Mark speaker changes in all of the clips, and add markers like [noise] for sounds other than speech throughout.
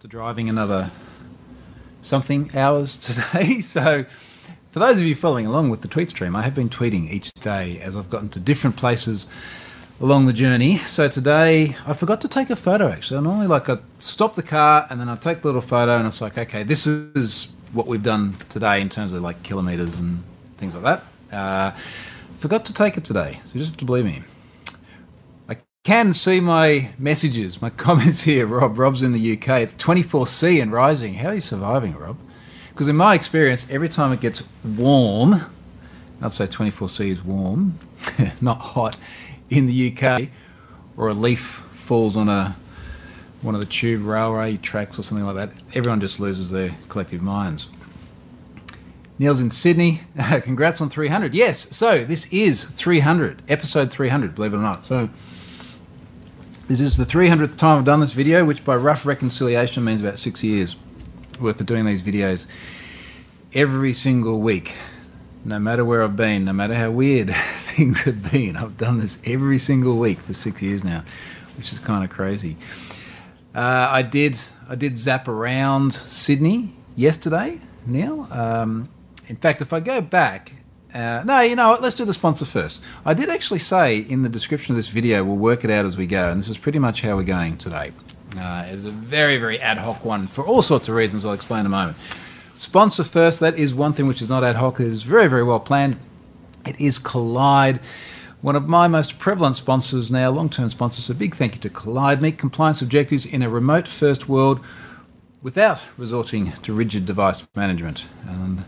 Speaker 1: after driving another something hours today. [laughs] So, for those of you following along with the tweet stream, I have been tweeting each day as I've gotten to different places along the journey. So today I forgot to take a photo actually. I normally like I stop the car and then I take the little photo and it's like, okay, this is what we've done today in terms of like kilometers and things like that. Uh, forgot to take it today, so you just have to believe me can see my messages, my [laughs] comments here. Rob, Rob's in the UK. It's 24C and rising. How are you surviving, Rob? Because in my experience, every time it gets warm, I'd say 24C is warm, [laughs] not hot, in the UK, or a leaf falls on a one of the tube railway tracks or something like that, everyone just loses their collective minds. Neil's in Sydney. [laughs] Congrats on 300. Yes, so this is 300, episode 300, believe it or not. So this is the 300th time I've done this video, which by rough reconciliation means about six years worth of doing these videos every single week. No matter where I've been, no matter how weird [laughs] things have been, I've done this every single week for six years now, which is kind of crazy. Uh, I did I did zap around Sydney yesterday, Neil. Um, in fact, if I go back uh, no, you know what? Let's do the sponsor first. I did actually say in the description of this video, we'll work it out as we go, and this is pretty much how we're going today. Uh, it's a very, very ad hoc one for all sorts of reasons I'll explain in a moment. Sponsor first, that is one thing which is not ad hoc, it is very, very well planned. It is Kolide, one of my most prevalent sponsors now, long term sponsors. A big thank you to Kolide. Meet compliance objectives in a remote first world without resorting to rigid device management. And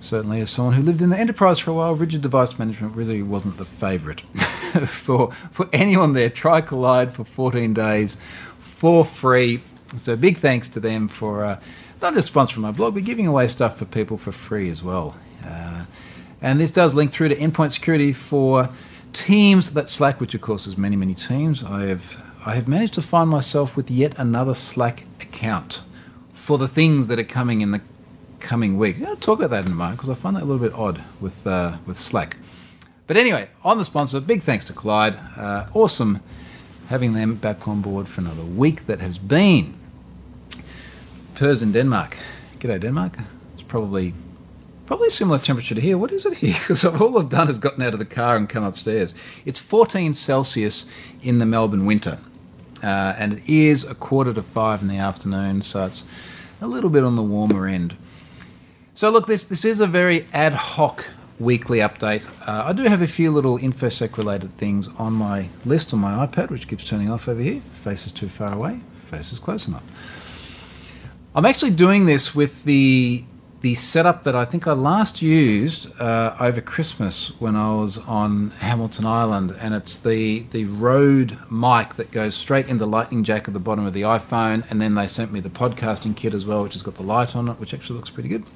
Speaker 1: certainly as someone who lived in the enterprise for a while, rigid device management really wasn't the favourite [laughs] for for anyone there. Try Kolide for 14 days for free. So big thanks to them for uh, not just sponsoring my blog, but giving away stuff for people for free as well. Uh, and this does link through to endpoint security for teams that Slack, which of course is many many teams. I have I have managed to find myself with yet another Slack account for the things that are coming in the coming week. I'll talk about that in a moment because I find that a little bit odd with uh, with Slack. But anyway, on the sponsor, big thanks to Kolide. Uh, awesome having them back on board for another week that has been. Pers in Denmark. G'day, Denmark. It's probably probably similar temperature to here. What is it here? [laughs] Because all I've done is gotten out of the car and come upstairs. It's 14 Celsius in the Melbourne winter. Uh, and it is a quarter to five in the afternoon, so it's a little bit on the warmer end. So look, this this is a very ad hoc weekly update. Uh, I do have a few little infosec related things on my list on my iPad, which keeps turning off over here. Face is too far away. Face is close enough. I'm actually doing this with the the setup that I think I last used uh, over Christmas when I was on Hamilton Island, and it's the the Rode mic that goes straight in the lightning jack at the bottom of the iPhone, and then they sent me the podcasting kit as well, which has got the light on it, which actually looks pretty good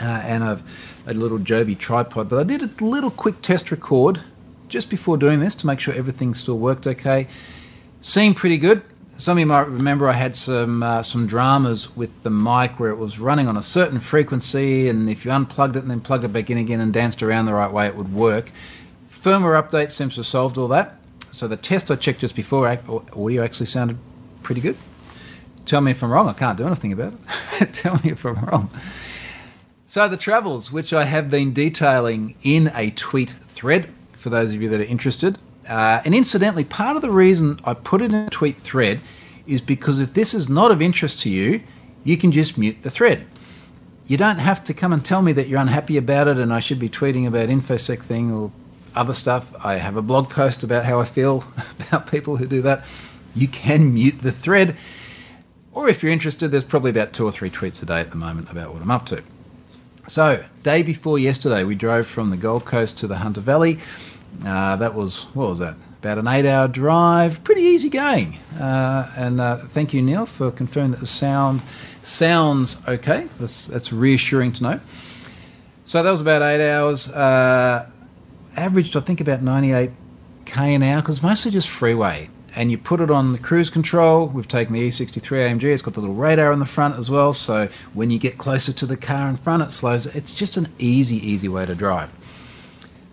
Speaker 1: uh, and I've a little Joby tripod. But I did a little quick test record just before doing this to make sure everything still worked okay. Seemed pretty good. Some of you might remember I had some uh, some dramas with the mic where it was running on a certain frequency, and if you unplugged it and then plugged it back in again and danced around the right way, it would work. Firmware update seems to have solved all that. So the test I checked just before audio actually sounded pretty good. Tell me if I'm wrong. I can't do anything about it. [laughs] Tell me if I'm wrong. So, the travels, which I have been detailing in a tweet thread for those of you that are interested. Uh, and incidentally, part of the reason I put it in a tweet thread is because if this is not of interest to you, you can just mute the thread. You don't have to come and tell me that you're unhappy about it and I should be tweeting about InfoSec thing or other stuff. I have a blog post about how I feel [laughs] about people who do that. You can mute the thread. Or if you're interested, there's probably about two or three tweets a day at the moment about what I'm up to. So, day before yesterday, we drove from the Gold Coast to the Hunter Valley. Uh, that was, what was that? About an eight hour drive, pretty easy going. Uh, and uh, thank you, Neil, for confirming that the sound sounds okay. That's, that's reassuring to know. So, that was about eight hours. Uh, averaged, I think, about 98k an hour because mostly just freeway and you put it on the cruise control. We've taken the E63 AMG. It's got the little radar in the front as well. So when you get closer to the car in front, it slows. It's just an easy, easy way to drive.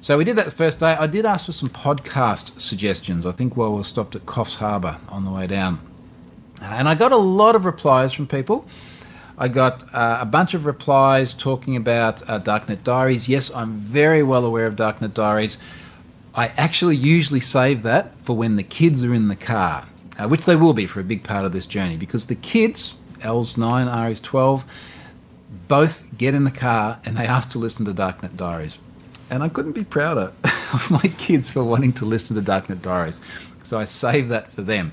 Speaker 1: So we did that the first day. I did ask for some podcast suggestions. I think while we were stopped at Coffs Harbour on the way down. And I got a lot of replies from people. I got uh, a bunch of replies talking about uh, Darknet Diaries. Yes, I'm very well aware of Darknet Diaries. I actually usually save that for when the kids are in the car, uh, which they will be for a big part of this journey, because the kids, L's 9, R's 12, both get in the car and they ask to listen to Darknet Diaries. And I couldn't be prouder [laughs] of my kids for wanting to listen to Darknet Diaries. So I save that for them.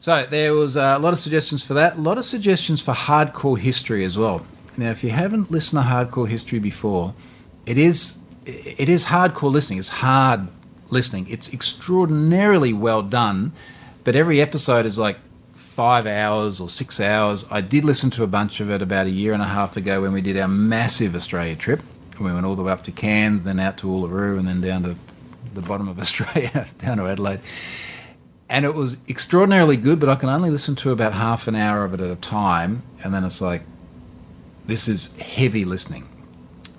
Speaker 1: So there was a lot of suggestions for that. A lot of suggestions for hardcore history as well. Now, if you haven't listened to hardcore history before, it is it is hardcore listening. It's hard listening. It's extraordinarily well done, but every episode is like five hours or six hours. I did listen to a bunch of it about a year and a half ago when we did our massive Australia trip. We went all the way up to Cairns, then out to Uluru, and then down to the bottom of [laughs] Australia, down to Adelaide and it was extraordinarily good, but I can only listen to about half an hour of it at a time, and then it's like, this is heavy listening.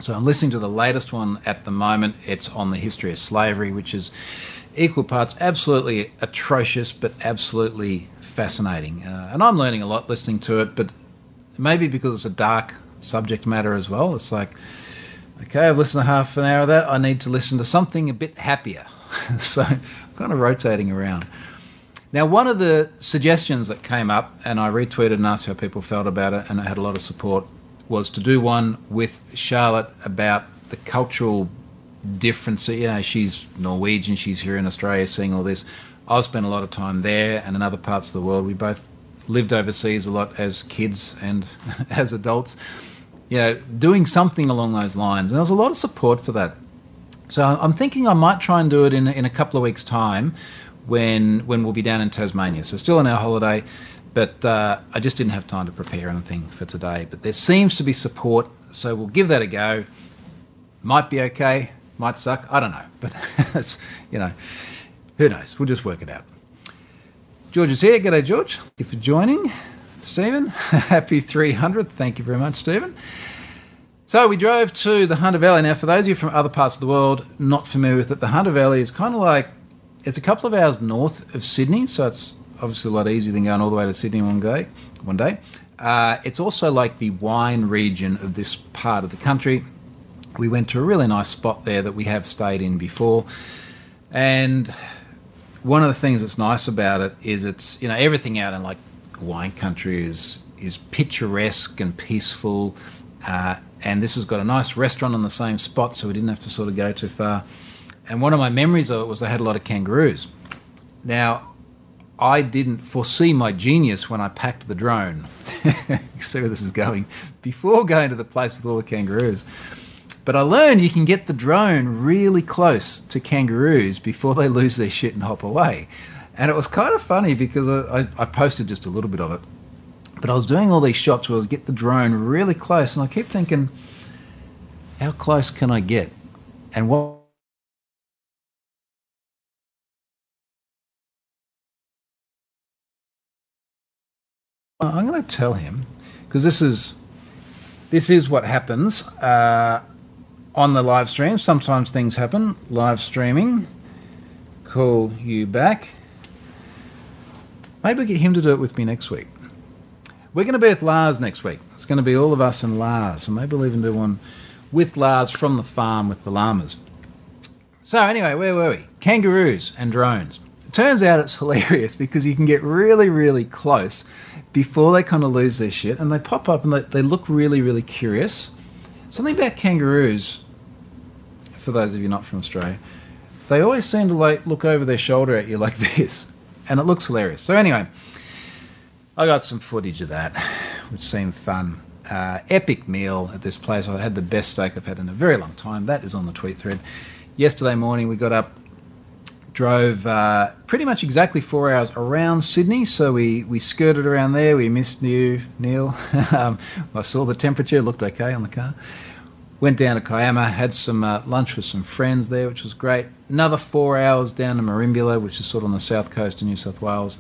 Speaker 1: So I'm listening to the latest one at the moment. It's on the history of slavery, which is equal parts absolutely atrocious, but absolutely fascinating. Uh, and I'm learning a lot listening to it, but maybe because it's a dark subject matter as well. It's like, okay, I've listened to half an hour of that. I need to listen to something a bit happier. [laughs] so I'm kind of rotating around. Now, one of the suggestions that came up, and I retweeted and asked how people felt about it, and it had a lot of support, was to do one with Charlotte about the cultural difference. You know, she's Norwegian, she's here in Australia seeing all this. I've spent a lot of time there and in other parts of the world. We both lived overseas a lot as kids and [laughs] as adults. You know, doing something along those lines. And there was a lot of support for that. So I'm thinking I might try and do it in, in a couple of weeks' time when when we'll be down in Tasmania. So still on our holiday, but uh, I just didn't have time to prepare anything for today. But there seems to be support, so we'll give that a go. Might be okay, might suck. I don't know, [laughs] but it's you know, who knows? We'll just work it out. George is here. G'day, George. Thank you for joining. Stephen, [laughs] happy 300. Thank you very much, Stephen. So we drove to the Hunter Valley. Now, for those of you from other parts of the world not familiar with it, the Hunter Valley is kind of like it's a couple of hours north of Sydney, so it's obviously a lot easier than going all the way to Sydney one day. One day. Uh, it's also like the wine region of this part of the country. We went to a really nice spot there that we have stayed in before, and one of the things that's nice about it is it's you know everything out in like wine country is is picturesque and peaceful, uh, and this has got a nice restaurant on the same spot, so we didn't have to sort of go too far. And one of my memories of it was I had a lot of kangaroos. Now, I didn't foresee my genius when I packed the drone. [laughs] see where this is going. Before going to the place with all the kangaroos. But I learned you can get the drone really close to kangaroos before they lose their shit and hop away. And it was kind of funny because I, I, I posted just a little bit of it. But I was doing all these shots where I was get the drone really close, and I keep thinking, how close can I get? And what I'm going to tell him because this is this is what happens uh, on the live stream. Sometimes things happen. Live streaming. Call you back. Maybe get him to do it with me next week. We're going to be with Lars next week. It's going to be all of us and Lars. So maybe we'll even do one with Lars from the farm with the llamas. So anyway, where were we? Kangaroos and drones. It turns out it's [laughs] hilarious because you can get really, really close before they kind of lose their shit and they pop up and they, they look really, really curious. Something about kangaroos, for those of you not from Australia, they always seem to like look over their shoulder at you like [laughs] this, and it looks hilarious. So anyway, I got some footage of that, which seemed fun. Uh, epic meal at this place. I had the best steak I've had in a very long time. That is on the tweet thread. Yesterday morning we got up drove uh, pretty much exactly four hours around Sydney. So we, we skirted around there. We missed New Neil. [laughs] um, I saw the temperature, looked okay on the car. Went down to Kiama, had some uh, lunch with some friends there, which was great. Another four hours down to Merimbula, which is sort of on the south coast of New South Wales.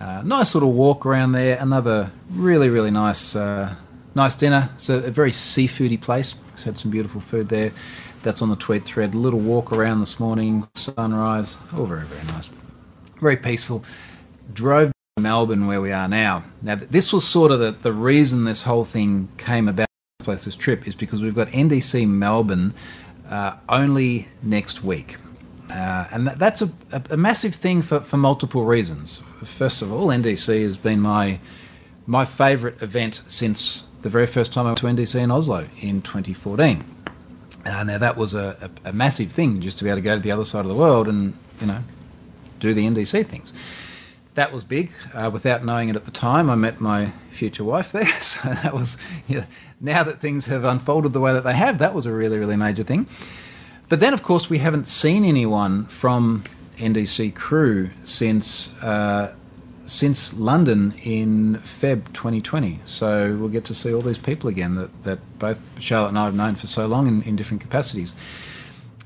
Speaker 1: Uh, nice little walk around there. Another really, really nice, uh, nice dinner. It's a, a very seafoody place. It's had some beautiful food there. That's on the tweet thread. A little walk around this morning, sunrise. Oh, very, very nice. Very peaceful. Drove to Melbourne where we are now. Now, this was sort of the, the reason this whole thing came about, this trip, is because we've got NDC Melbourne uh, only next week. Uh, and that, that's a, a, a, massive thing for, for multiple reasons. First of all, NDC has been my my favourite event since the very first time I went to NDC in Oslo in 2014. Uh, now that was a, a, a, massive thing just to be able to go to the other side of the world and you know do the NDC things. That was big. Uh, without knowing it at the time, I met my future wife there. [laughs] So that was know, now that things have unfolded the way that they have, that was a really really major thing. But then, of course, we haven't seen anyone from NDC crew since uh, since London in Feb 2020. So we'll get to see all these people again that, that both Charlotte and I have known for so long in, in different capacities.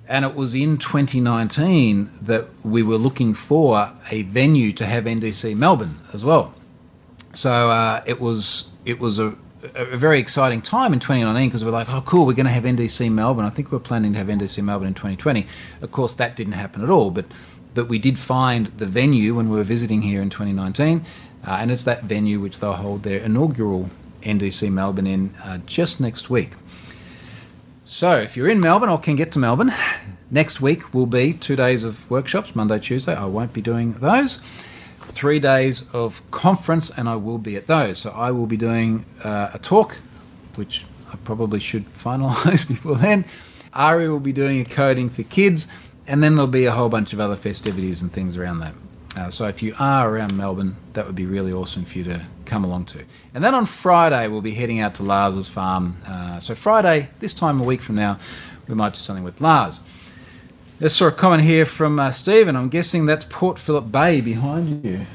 Speaker 1: And it was in 2019 that we were looking for a venue to have NDC Melbourne as well. So uh, it was it was a, a very exciting time in 2019 because we're like, oh, cool, we're going to have NDC Melbourne. I think we we're planning to have NDC Melbourne in 2020. Of course, that didn't happen at all, but but we did find the venue when we were visiting here in 2019, uh, and it's that venue which they'll hold their inaugural NDC Melbourne in uh, just next week. So if you're in Melbourne or can get to Melbourne, [sighs] next week will be two days of workshops, Monday, Tuesday. I won't be doing those. Three days of conference, and I will be at those. So I will be doing uh, a talk, which I probably should finalise [laughs] before then. Ari will be doing a coding for kids and then there'll be a whole bunch of other festivities and things around that. Uh, so if you are around Melbourne, that would be really awesome for you to come along to. And then on Friday, we'll be heading out to Lars's farm. Uh, so Friday, this time a week from now, we might do something with Lars. Just saw a comment here from uh, Stephen. I'm guessing that's Port Phillip Bay behind you.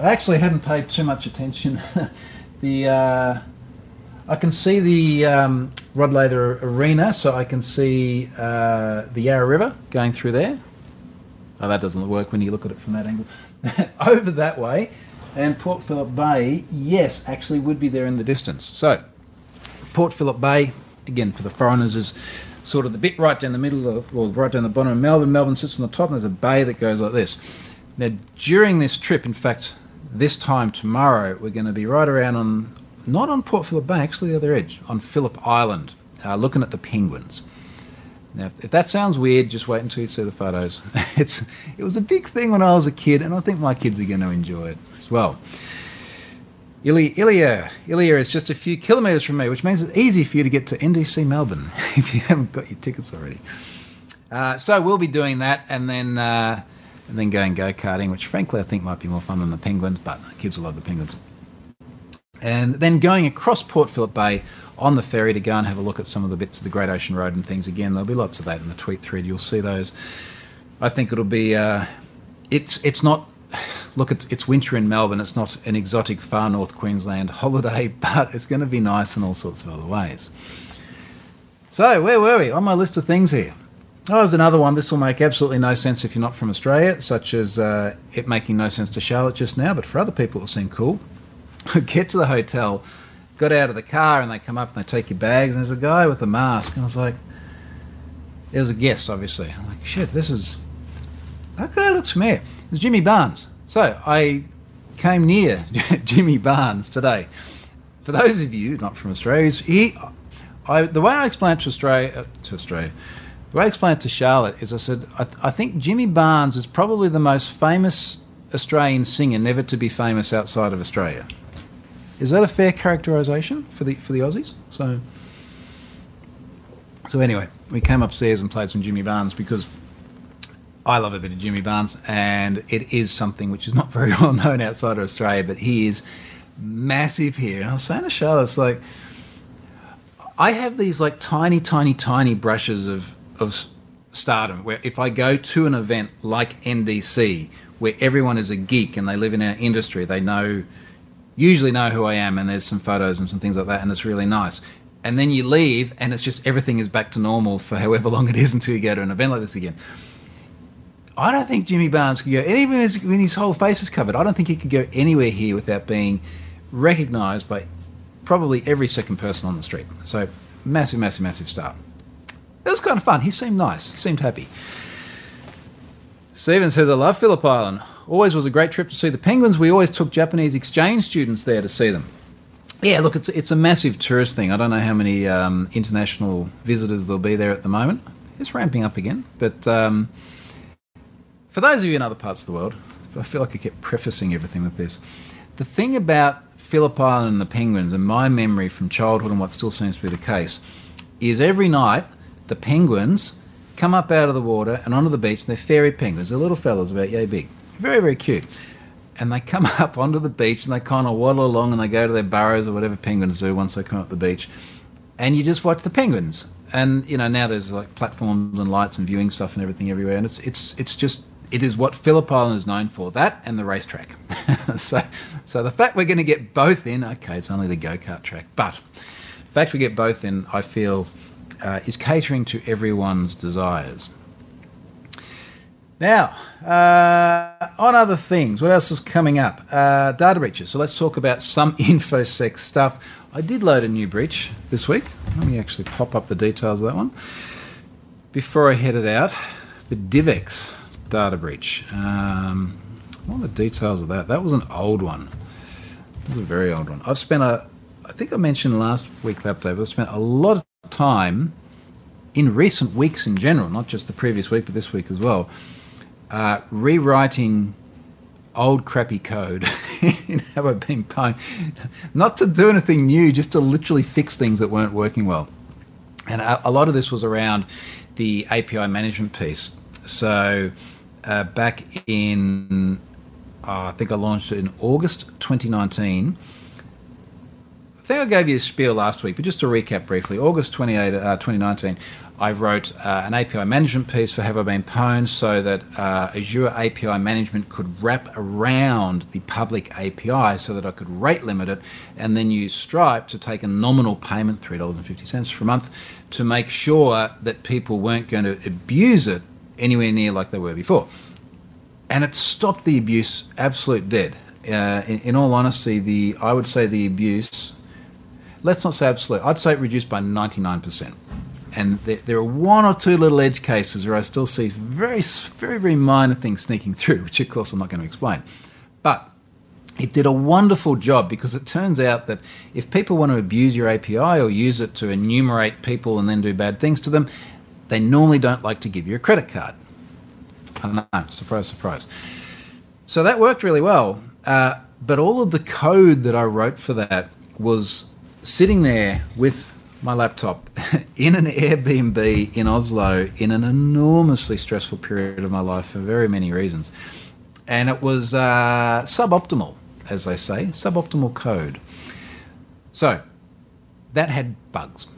Speaker 1: I actually hadn't paid too much attention. [laughs] the uh, I can see the um, Rod Laver Arena, so I can see uh, the Yarra River going through there. Oh, that doesn't work when you look at it from that angle. [laughs] Over that way, and Port Phillip Bay, yes, actually would be there in the distance. So, Port Phillip Bay, again, for the foreigners, is sort of the bit right down the middle, of, well, right down the bottom of Melbourne. Melbourne sits on the top, and there's a bay that goes like this. Now, during this trip, in fact, this time tomorrow, we're going to be right around on not on Port Phillip Bay, actually the other edge, on Phillip Island, uh, looking at the penguins. Now, if that sounds weird, just wait until you see the photos. [laughs] it's it was a big thing when I was a kid, and I think my kids are going to enjoy it as well. Ili- Ilia, Ilia is just a few kilometres from me, which means it's easy for you to get to NDC Melbourne [laughs] if you haven't got your tickets already. Uh, so we'll be doing that, and then uh, and then going go karting, which frankly I think might be more fun than the penguins, but kids will love the penguins and then going across Port Phillip Bay on the ferry to go and have a look at some of the bits of the Great Ocean Road and things again. There'll be lots of that in the tweet thread. You'll see those. I think it'll be. Uh, it's it's not. Look, it's it's winter in Melbourne. It's not an exotic far north Queensland [laughs] holiday, but it's going to be nice in all sorts of other ways. So where were we on my list of things here? Oh, there's another one. This will make absolutely no sense if you're not from Australia, such as uh, it making no sense to Charlotte just now, but for other people it will seem cool. [laughs] get to the hotel, got out of the car, and they come up and they take your bags, and there's a guy with a mask, and I was like, it was a guest, obviously. I'm like, shit, this is that guy looks familiar. It's Jimmy Barnes. So I came near [laughs] Jimmy Barnes today. For those of you not from Australia, he, I, the way I explained to Australia, uh, to Australia, the way I explained it to Charlotte is I said, I, th- I think Jimmy Barnes is probably the most famous Australian singer never to be famous outside of Australia. Is that a fair characterisation for the for the Aussies? So, so anyway, we came upstairs and played some Jimmy Barnes because I love a bit of Jimmy Barnes, and it is something which is not very [laughs] well known outside of Australia, but he is massive here. And I was saying to Charlotte, it's like I have these like tiny, tiny, tiny brushes of of stardom where if I go to an event like NDC where everyone is a geek and they live in our industry, they know usually know who I am, and there's some photos and some things like that, and it's really nice. And then you leave, and it's just everything is back to normal for however long it is until you go to an event like this again. I don't think Jimmy Barnes could go, and even when his whole face is covered, I don't think he could go anywhere here without being recognised by probably every second person on the street. So, massive, massive, massive star. It was kind of fun. He seemed nice. He seemed happy. Stephen says, I love Phillip Island. Always was a great trip to see the penguins. We always took Japanese exchange students there to see them. Yeah, look, it's it's a massive tourist thing. I don't know how many um, international visitors there'll be there at the moment. It's ramping up again, but um, for those of you in other parts of the world, I feel like I kept prefacing everything with this. The thing about Phillip Island and the penguins, and my memory from childhood and what still seems to be the case, is every night the penguins come up out of the water and onto the beach. And they're fairy penguins. They're little fellas about yay big, very very cute. And they come [laughs] up onto the beach and they kind of waddle along and they go to their burrows or whatever penguins do once they come up the beach. And you just watch the penguins. And you know now there's like platforms and lights and viewing stuff and everything everywhere. And it's it's it's just it is what Phillip Island is known for that and the racetrack. [laughs] so, so the fact we're going to get both in, okay, it's only the go kart track, but the fact we get both in, I feel, uh, is catering to everyone's desires. Now, uh, on other things, what else is coming up? Uh, data breaches. So let's talk about some [laughs] InfoSec stuff. I did load a new breach this week. Let me actually pop up the details of that one. Before I head it out, the DivX data breach. Um, what are the details of that? That was an old one. This is a very old one. I've spent a, I think I mentioned last week, Laptop, I've spent a lot of time in recent weeks in general, not just the previous week, but this week as well, uh, rewriting old crappy code [laughs] in Been Pwned. Not to do anything new, just to literally fix things that weren't working well. And a, a lot of this was around the API management piece. So uh, back in, uh, I think I launched it in August 2019. I think I gave you a spiel last week, but just to recap briefly, August 28, uh, 2019, I wrote uh, an API management piece for Have I Been Pwned so that uh, Azure API management could wrap around the public API so that I could rate limit it and then use Stripe to take a nominal payment, $3.50 per month, to make sure that people weren't going to abuse it anywhere near like they were before. And it stopped the abuse absolute dead. Uh, in, in, all honesty, the I would say the abuse, let's not say absolute, I'd say it reduced by 99%. And there, there, are one or two little edge cases where I still see very, very, very minor things sneaking through, [laughs] which of course I'm not going to explain. But it did a wonderful job because it turns out that if people want to abuse your API or use it to enumerate people and then do bad things to them, they normally don't like to give you a credit card. I know, surprise, surprise. So that worked really well. Uh, but all of the code that I wrote for that was sitting there with my laptop [laughs] in an Airbnb in Oslo in an enormously stressful period of my life for very many reasons. And it was uh, suboptimal, as they say, suboptimal code. So that had bugs,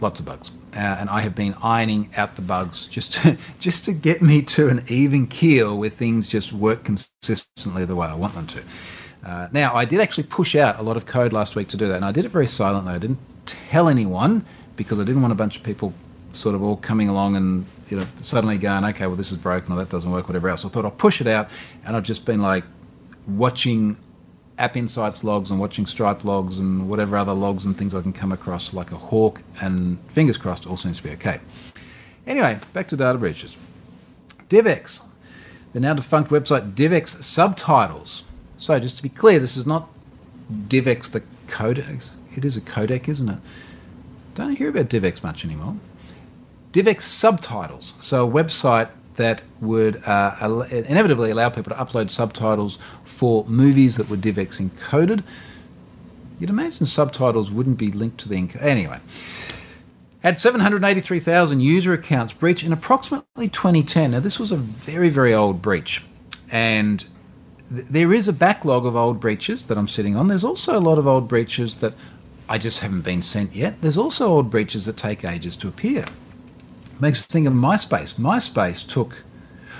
Speaker 1: lots of bugs uh, and I have been ironing out the bugs just to, [laughs] just to get me to an even keel where things just work consistently the way I want them to. Uh, now, I did actually push out a lot of code last week to do that, and I did it very silently. I didn't tell anyone because I didn't want a bunch of people sort of all coming along and you know suddenly going, okay, well this is broken or that doesn't work, whatever else. I thought I'll push it out, and I've just been like watching App Insights logs and watching Stripe logs and whatever other logs and things I can come across like a hawk and fingers crossed all seems to be okay. Anyway, back to data breaches. DivX, the now defunct website DivX subtitles. So just to be clear, this is not DivX the codex. It is a codec, isn't it? Don't hear about DivX much anymore. DivX subtitles. So a website that would uh, inevitably allow people to upload subtitles for movies that were DivX encoded. You'd imagine subtitles wouldn't be linked to the. Anyway, had 783,000 user accounts breached in approximately 2010. Now, this was a very, very old breach. And th- there is a backlog of old breaches that I'm sitting on. There's also a lot of old breaches that I just haven't been sent yet. There's also old breaches that take ages to appear. Makes me think of MySpace. MySpace took,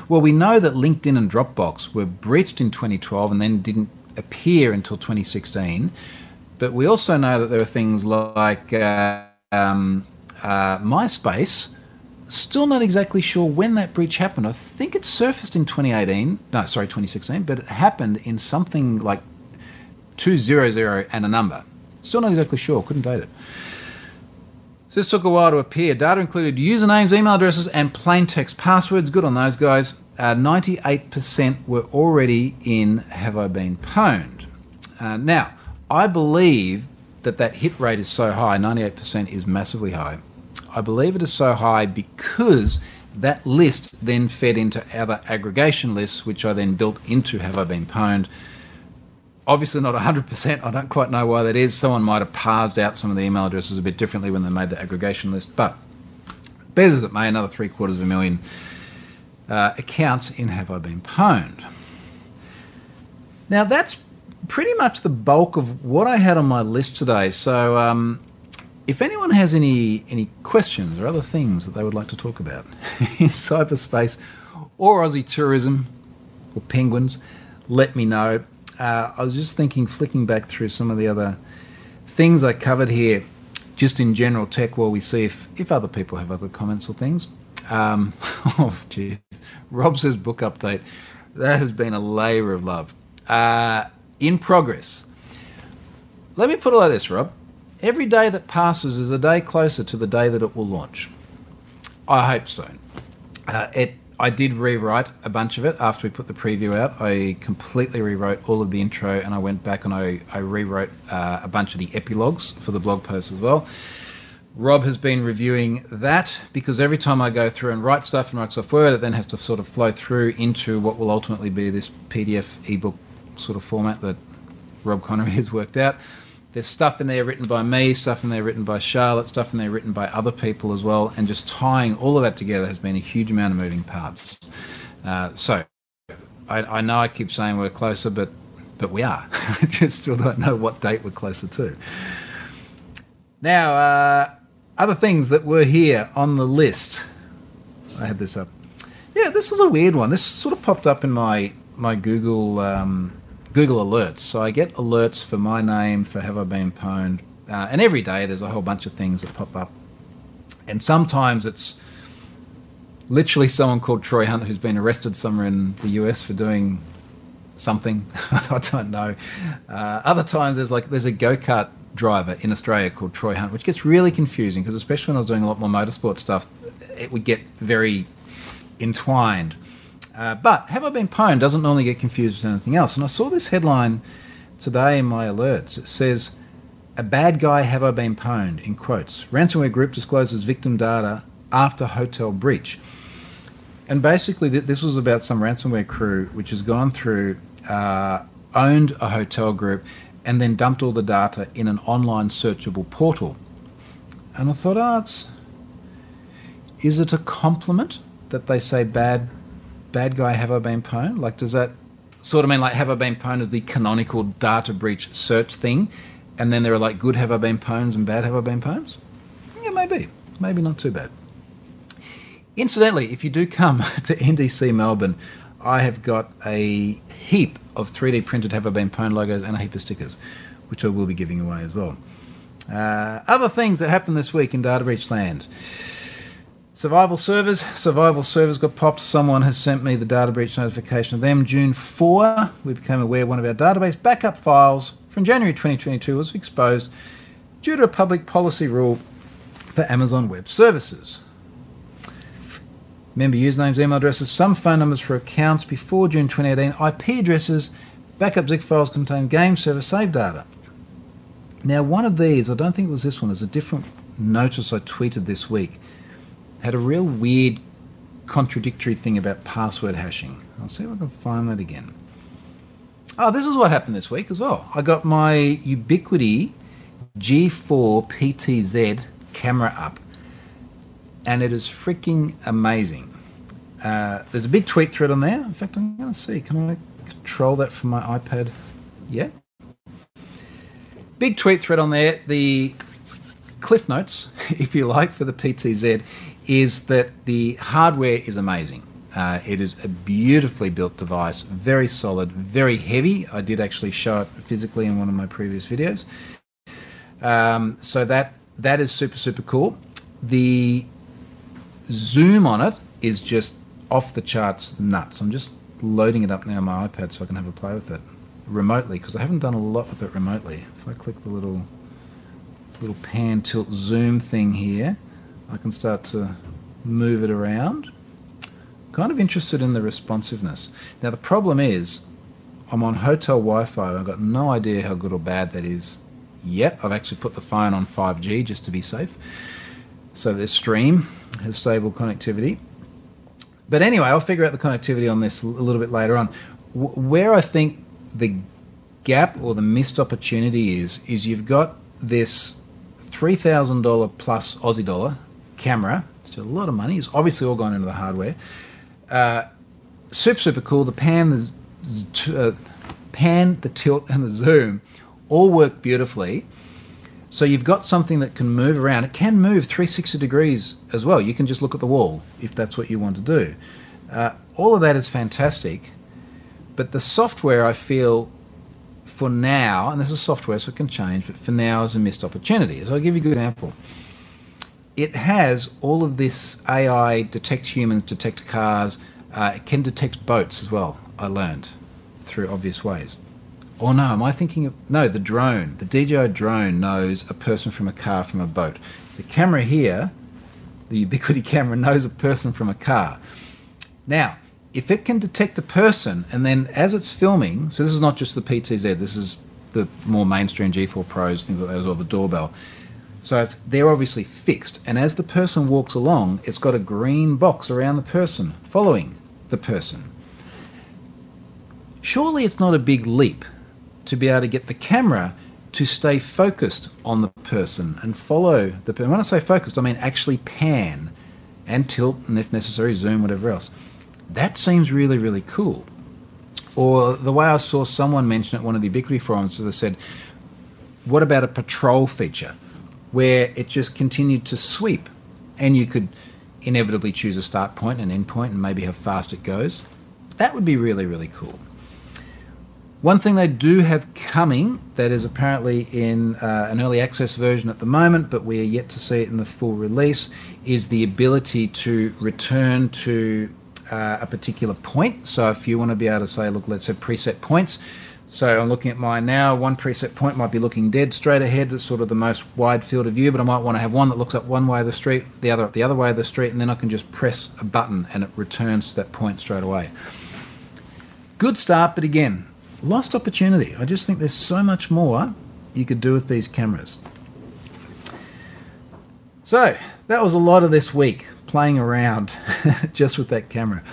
Speaker 1: well, we know that LinkedIn and Dropbox were breached in 2012 and then didn't appear until 2016. But we also know that there are things like uh, um, uh, MySpace. Still not exactly sure when that breach happened. I think it surfaced in 2018. No, sorry, 2016. But it happened in something like 200 and a number. Still not exactly sure. Couldn't date it. So This took a while to appear. Data included usernames, email addresses, and plain text passwords. Good on those guys. uh, 98% were already in Have I Been Pwned. Uh, now, I believe that that hit rate is so high, 98% is massively high. I believe it is so high because that list then fed into other aggregation lists, which I then built into Have I Been Pwned. Obviously, not 100%. I don't quite know why that is. Someone might have parsed out some of the email addresses a bit differently when they made the aggregation list. But, be as it may, another three quarters of a million uh, accounts in Have I Been Pwned. Now, that's pretty much the bulk of what I had on my list today. So, um, if anyone has any any questions or other things that they would like to talk about [laughs] in cyberspace or Aussie tourism or penguins, let me know. Uh, I was just thinking, flicking back through some of the other things I covered here, just in general tech, while we see if, if other people have other comments or things. Um, [laughs] oh, jeez. Rob says book update. That has been a layer of love. Uh, in progress. Let me put it like this, Rob. Every day that passes is a day closer to the day that it will launch. I hope so. Uh, it. I did rewrite a bunch of it after we put the preview out. I completely rewrote all of the intro and I went back and I, I rewrote uh, a bunch of the epilogues for the blog post as well. Rob has been reviewing that because every time I go through and write stuff in Microsoft Word, it then has to sort of flow through into what will ultimately be this PDF ebook sort of format that Rob Conery [laughs] has worked out. There's stuff in there written by me, stuff in there written by Charlotte, stuff in there written by other people as well, and just tying all of that together has been a huge amount of moving parts. Uh, so I, I, know I keep saying we're closer, but but we are. [laughs] I just still don't know what date we're closer to. Now, uh, other things that were here on the list. I had this up. Yeah, this is a weird one. This sort of popped up in my my Google um, Google Alerts. So I get alerts for my name, for Have I Been Pwned, uh, and every day there's a whole bunch of things that pop up. And sometimes it's literally someone called Troy Hunt who's been arrested somewhere in the US for doing something. [laughs] I don't know. Uh, other times there's like there's a go kart driver in Australia called Troy Hunt, which gets really confusing because especially when I was doing a lot more motorsport stuff, it would get very entwined. Uh, but Have I Been Pwned doesn't normally get confused with anything else. And I saw this headline today in my alerts. It says, A bad guy have I been pwned, in quotes. Ransomware group discloses victim data after hotel breach. And basically, th- this was about some ransomware crew which has gone through, uh, owned a hotel group, and then dumped all the data in an online searchable portal. And I thought, oh, it's. Is it a compliment that they say bad bad guy have I been pwned? Like, does that sort of mean like have I been pwned as the canonical data breach search thing, and then there are like good have I been pwned and bad have I been pwned? Yeah, maybe, maybe not too bad. Incidentally, if you do come [laughs] to NDC Melbourne, I have got a heap of 3D printed have I been pwned logos and a heap of stickers, which I will be giving away as well. Uh, other things that happened this week in Data Breach Land. Survival servers. Survival servers got popped. Someone has sent me the data breach notification of them. June 4, we became aware one of our database backup files from January 2022 was exposed due to a public policy rule for Amazon Web Services. Member usernames, email addresses, some phone numbers for accounts before June 2018, IP addresses, backup zip files contain game server save data. Now, one of these, I don't think it was this one, there's a different notice I tweeted this week had a real weird contradictory thing about password hashing. I'll see if I can find that again. Oh, this is what happened this week as well. I got my Ubiquiti G4 PTZ camera up, and it is freaking amazing. Uh, there's a big tweet thread on there. In fact, I'm going to see. Can I control that from my iPad? Yeah. Big tweet thread on there. The cliff notes, [laughs] if you like, for the PTZ is that the hardware is amazing. Uh, it is a beautifully built device, very solid, very heavy. I did actually show it physically in one of my previous videos. Um, so that that is super super cool. The zoom on it is just off the charts nuts. I'm just loading it up now on my iPad so I can have a play with it remotely because I haven't done a lot with it remotely. If I click the little little pan tilt zoom thing here, I can start to move it around. kind of interested in the responsiveness. Now, the problem is, I'm on hotel Wi Fi. I've got no idea how good or bad that is yet. I've actually put the phone on 5G just to be safe. So this stream has stable connectivity. But anyway, I'll figure out the connectivity on this a little bit later on. Where I think the gap or the missed opportunity is, is you've got this $3,000 plus Aussie dollar camera. It's a lot of money. It's obviously all gone into the hardware. Uh, super, super cool. The pan, the, uh, pan, the tilt, and the zoom all work beautifully. So you've got something that can move around. It can move 360 degrees as well. You can just look at the wall if that's what you want to do. Uh, all of that is fantastic, but the software I feel for now, and this is software so it can change, but for now is a missed opportunity. So I'll give you a good example. It has all of this AI detect humans, detect cars, uh, can detect boats as well, I learned through obvious ways. Or no, am I thinking of no, the drone. The DJI drone knows a person from a car from a boat. The camera here, the Ubiquiti [laughs] camera knows a person from a car. Now, if it can detect a person and then as it's filming, so this is not just the PTZ, this is the more mainstream G4 Pros, things like that, or the doorbell. So they're obviously fixed, and as the person walks along, it's got a green box around the person, following the person. Surely it's not a big leap to be able to get the camera to stay focused on the person and follow the person. When I say focused, I mean actually pan and tilt, and if necessary, zoom, whatever else. That seems really, really cool. Or the way I saw someone mention at one of the Ubiquiti forums, they said, what about a patrol feature where it just continued to sweep and you could inevitably choose a start point and end point and maybe how fast it goes? That would be really, really cool. One thing they do have coming that is apparently in uh, an early access version at the moment, but we are yet to see it in the full release, is the ability to return to uh, a particular point. So if you want to be able to say, look, let's have preset points. So I'm looking at mine now. One preset point might be looking dead straight ahead. It's sort of the most wide field of view, but I might want to have one that looks up one way of the street, the other up the other way of the street, and then I can just press a button and it returns to that point straight away. Good start, but again, lost opportunity. I just think there's so much more you could do with these cameras. So that was a lot of this week playing around [laughs] just with that camera.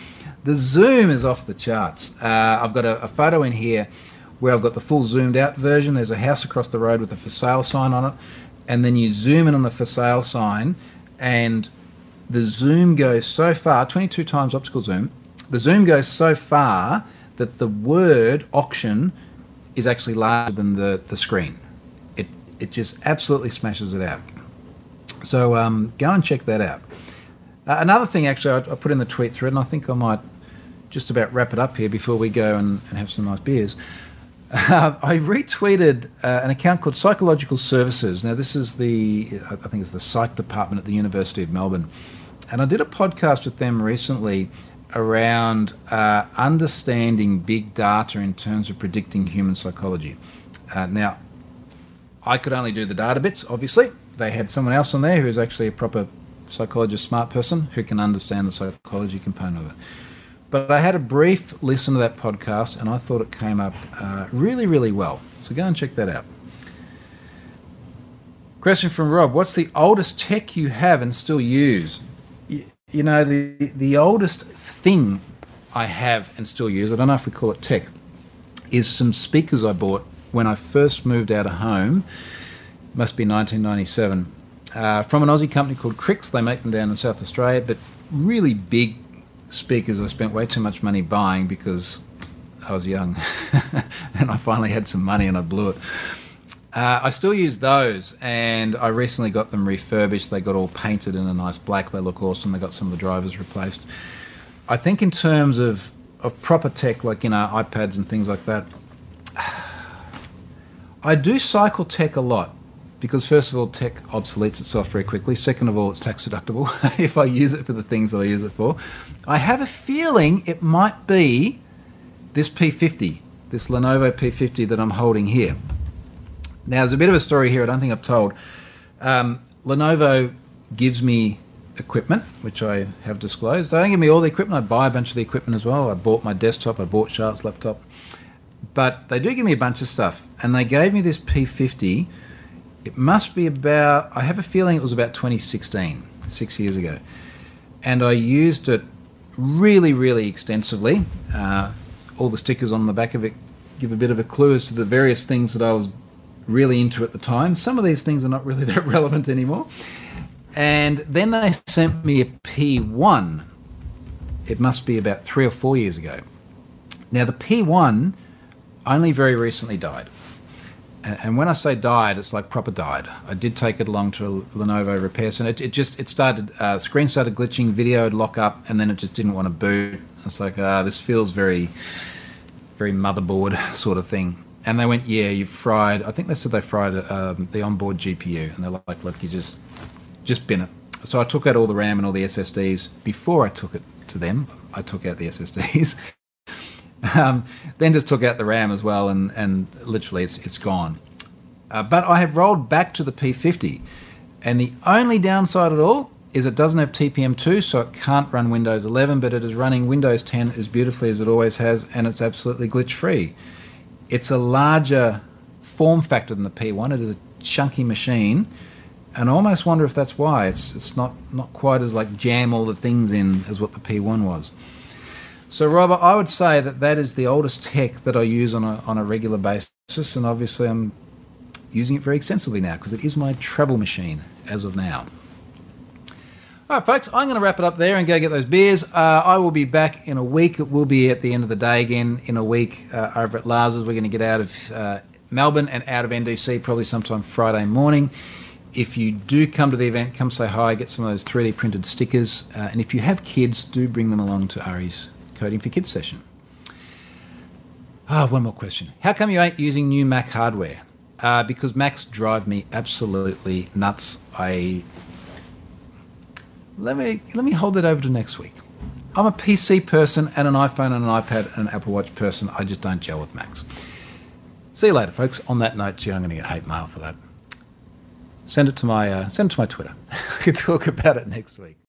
Speaker 1: The zoom is off the charts. Uh, I've got a, a, photo in here where I've got the full zoomed out version. There's a house across the road with a for sale sign on it, and then you zoom in on the for sale sign, and the zoom goes so far 22 times optical zoom. The zoom goes so far that the word auction is actually larger than the, the screen. It, it just absolutely smashes it out. So um, go and check that out. Uh, another thing, actually, I, I, put in the tweet thread, and I think I might just about wrap it up here before we go and, and have some nice beers. Uh, I retweeted uh, an account called Psychological Services. Now, this is the, I think it's the psych department at the University of Melbourne. And I did a podcast with them recently around uh, understanding big data in terms of predicting human psychology. Uh, now, I could only do the data bits, obviously. They had someone else on there who is actually a proper psychologist, smart person who can understand the psychology component of it. But I had a brief listen to that podcast and I thought it came up uh, really, really well. So go and check that out. Question from Rob What's the oldest tech you have and still use? You know, the, the oldest thing I have and still use, I don't know if we call it tech, is some speakers I bought when I first moved out of home. Must be 1997. Uh, from an Aussie company called Krix. They make them down in South Australia, but really big speakers I spent way too much money buying because I was young [laughs] and I finally had some money and I blew it. Uh, I still use those, and I recently got them refurbished. They got all painted in a nice black. They look awesome. They got some of the drivers replaced. I think in terms of of proper tech, like you know iPads and things like that, [sighs] I do cycle tech a lot because first of all, tech obsoletes itself very quickly. Second of all, it's tax deductible [laughs] if I use it for the things that I use it for. I have a feeling it might be this P50, this Lenovo P50 that I'm holding here. Now, there's a bit of a story here I don't think I've told. Um, Lenovo gives me equipment, which I have disclosed. They don't give me all the equipment. I buy a bunch of the equipment as well. I bought my desktop. I bought Charlotte's laptop. But they do give me a bunch of stuff. And they gave me this P50. It must be about, I have a feeling it was about 2016, six years ago. And I used it really, really extensively. Uh, all the stickers on the back of it give a bit of a clue as to the various things that I was really into at the time. Some of these things are not really [laughs] that relevant anymore. And then they sent me a P1. It must be about three or four years ago. Now, the P1 only very recently died. And when I say died, it's like proper died. I did take it along to a Lenovo repair center. It, it just it started uh, screen started glitching, video would lock up, and then it just didn't want to boot. It's like uh, this feels very, very motherboard sort of thing. And they went, yeah, you've fried. I think they said they fried um, the onboard GPU, and they're like, look, you just just bin it. So I took out all the RAM and all the SSDs before I took it to them. I took out the SSDs. [laughs] [laughs] um, then just took out the RAM as well, and, and literally it's, it's gone. Uh, but I have rolled back to the P50, and the only downside at all is it doesn't have TPM2, so it can't run Windows 11, but it is running Windows 10 as beautifully as it always has, and it's absolutely glitch free. It's a larger form factor than the P1. It is a chunky machine, and I almost wonder if that's why it's it's not not quite as like jam all the things in as what the P1 was. So, Robert, I would say that that is the oldest tech that I use on a on a regular basis, and obviously I'm using it very extensively now because it is my travel machine as of now. All right, folks, I'm going to wrap it up there and go get those beers. Uh, I will be back in a week. It will be at the end of the day again in a week uh, over at Lars's. We're going to get out of uh, Melbourne and out of NDC probably sometime Friday morning if you do come to the event, come say hi, get some of those 3D printed stickers. Uh, and if you have kids, do bring them along to Ari's Coding for Kids session. Ah, one more question. How come you ain't using new Mac hardware? Uh, because Macs drive me absolutely nuts. I let me let me hold that over to next week. I'm a PC person and an iPhone and an iPad and an Apple Watch person. I just don't gel with Macs. See you later, folks. On that note, gee, I'm going to get hate mail for that send it to my uh, send it to my Twitter. [laughs] I could talk about it next week.